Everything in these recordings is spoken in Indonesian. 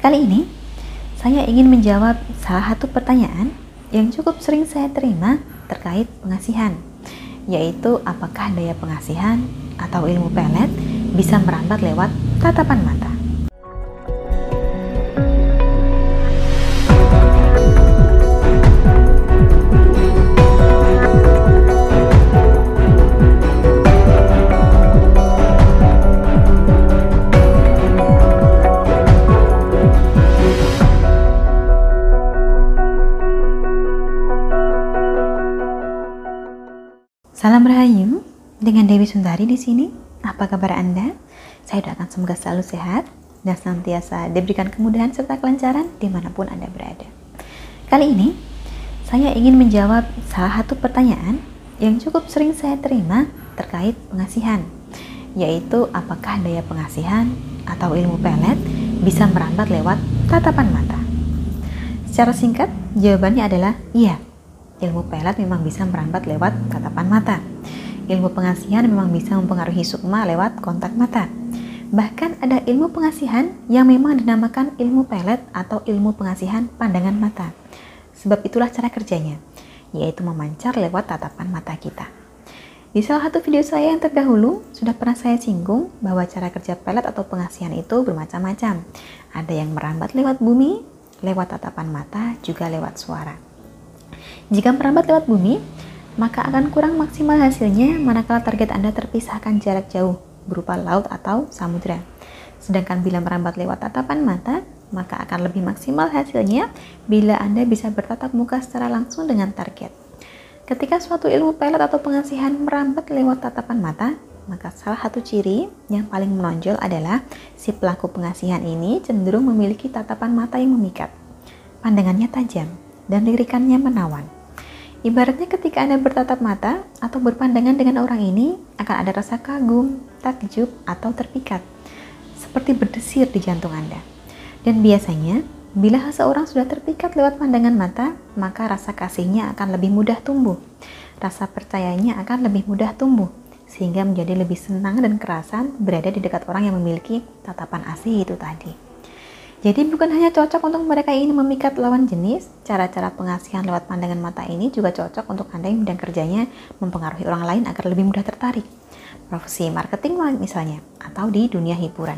Kali ini, saya ingin menjawab salah satu pertanyaan yang cukup sering saya terima terkait pengasihan, yaitu apakah daya pengasihan atau ilmu pelet bisa merambat lewat tatapan mata. Salam Rahayu, dengan Dewi Sundari di sini. Apa kabar Anda? Saya doakan semoga selalu sehat dan senantiasa diberikan kemudahan serta kelancaran di mana pun Anda berada. Kali ini, saya ingin menjawab salah satu pertanyaan yang cukup sering saya terima terkait pengasihan, yaitu apakah daya pengasihan atau ilmu pelet bisa merambat lewat tatapan mata. Secara singkat, jawabannya adalah iya ilmu pelet memang bisa merambat lewat tatapan mata. Ilmu pengasihan memang bisa mempengaruhi sukma lewat kontak mata. Bahkan ada ilmu pengasihan yang memang dinamakan ilmu pelet atau ilmu pengasihan pandangan mata. Sebab itulah cara kerjanya, yaitu memancar lewat tatapan mata kita. Di salah satu video saya yang terdahulu, sudah pernah saya singgung bahwa cara kerja pelet atau pengasihan itu bermacam-macam. Ada yang merambat lewat bumi, lewat tatapan mata, juga lewat suara. Jika merambat lewat bumi, maka akan kurang maksimal hasilnya manakala target Anda terpisahkan jarak jauh berupa laut atau samudera. Sedangkan bila merambat lewat tatapan mata, maka akan lebih maksimal hasilnya bila Anda bisa bertatap muka secara langsung dengan target. Ketika suatu ilmu pelet atau pengasihan merambat lewat tatapan mata, maka salah satu ciri yang paling menonjol adalah si pelaku pengasihan ini cenderung memiliki tatapan mata yang memikat. Pandangannya tajam dan lirikannya menawan. Ibaratnya ketika Anda bertatap mata atau berpandangan dengan orang ini, akan ada rasa kagum, takjub, atau terpikat. Seperti berdesir di jantung Anda. Dan biasanya, bila seseorang sudah terpikat lewat pandangan mata, maka rasa kasihnya akan lebih mudah tumbuh. Rasa percayanya akan lebih mudah tumbuh, sehingga menjadi lebih senang dan kerasan berada di dekat orang yang memiliki tatapan asih itu tadi. Jadi bukan hanya cocok untuk mereka yang ingin memikat lawan jenis, cara-cara pengasihan lewat pandangan mata ini juga cocok untuk Anda yang bidang kerjanya mempengaruhi orang lain agar lebih mudah tertarik. Profesi marketing misalnya, atau di dunia hiburan.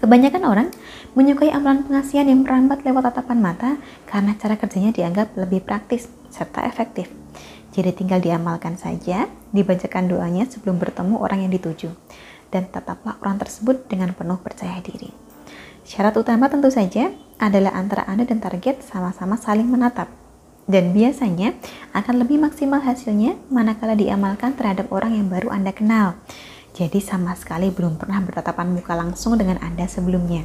Kebanyakan orang menyukai amalan pengasihan yang merambat lewat tatapan mata karena cara kerjanya dianggap lebih praktis serta efektif. Jadi tinggal diamalkan saja, dibacakan doanya sebelum bertemu orang yang dituju. Dan tetaplah orang tersebut dengan penuh percaya diri. Syarat utama tentu saja adalah antara Anda dan target sama-sama saling menatap. Dan biasanya akan lebih maksimal hasilnya manakala diamalkan terhadap orang yang baru Anda kenal. Jadi sama sekali belum pernah bertatapan muka langsung dengan Anda sebelumnya.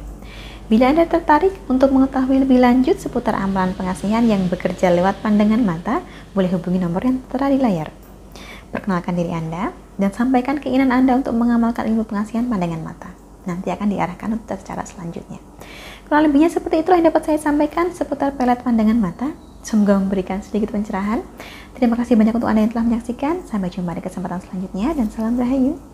Bila Anda tertarik untuk mengetahui lebih lanjut seputar amalan pengasihan yang bekerja lewat pandangan mata, boleh hubungi nomor yang tertera di layar. Perkenalkan diri Anda dan sampaikan keinginan Anda untuk mengamalkan ilmu pengasihan pandangan mata nanti akan diarahkan untuk cara selanjutnya. Kurang lebihnya seperti itulah yang dapat saya sampaikan seputar pelet pandangan mata. Semoga memberikan sedikit pencerahan. Terima kasih banyak untuk Anda yang telah menyaksikan. Sampai jumpa di kesempatan selanjutnya dan salam rahayu.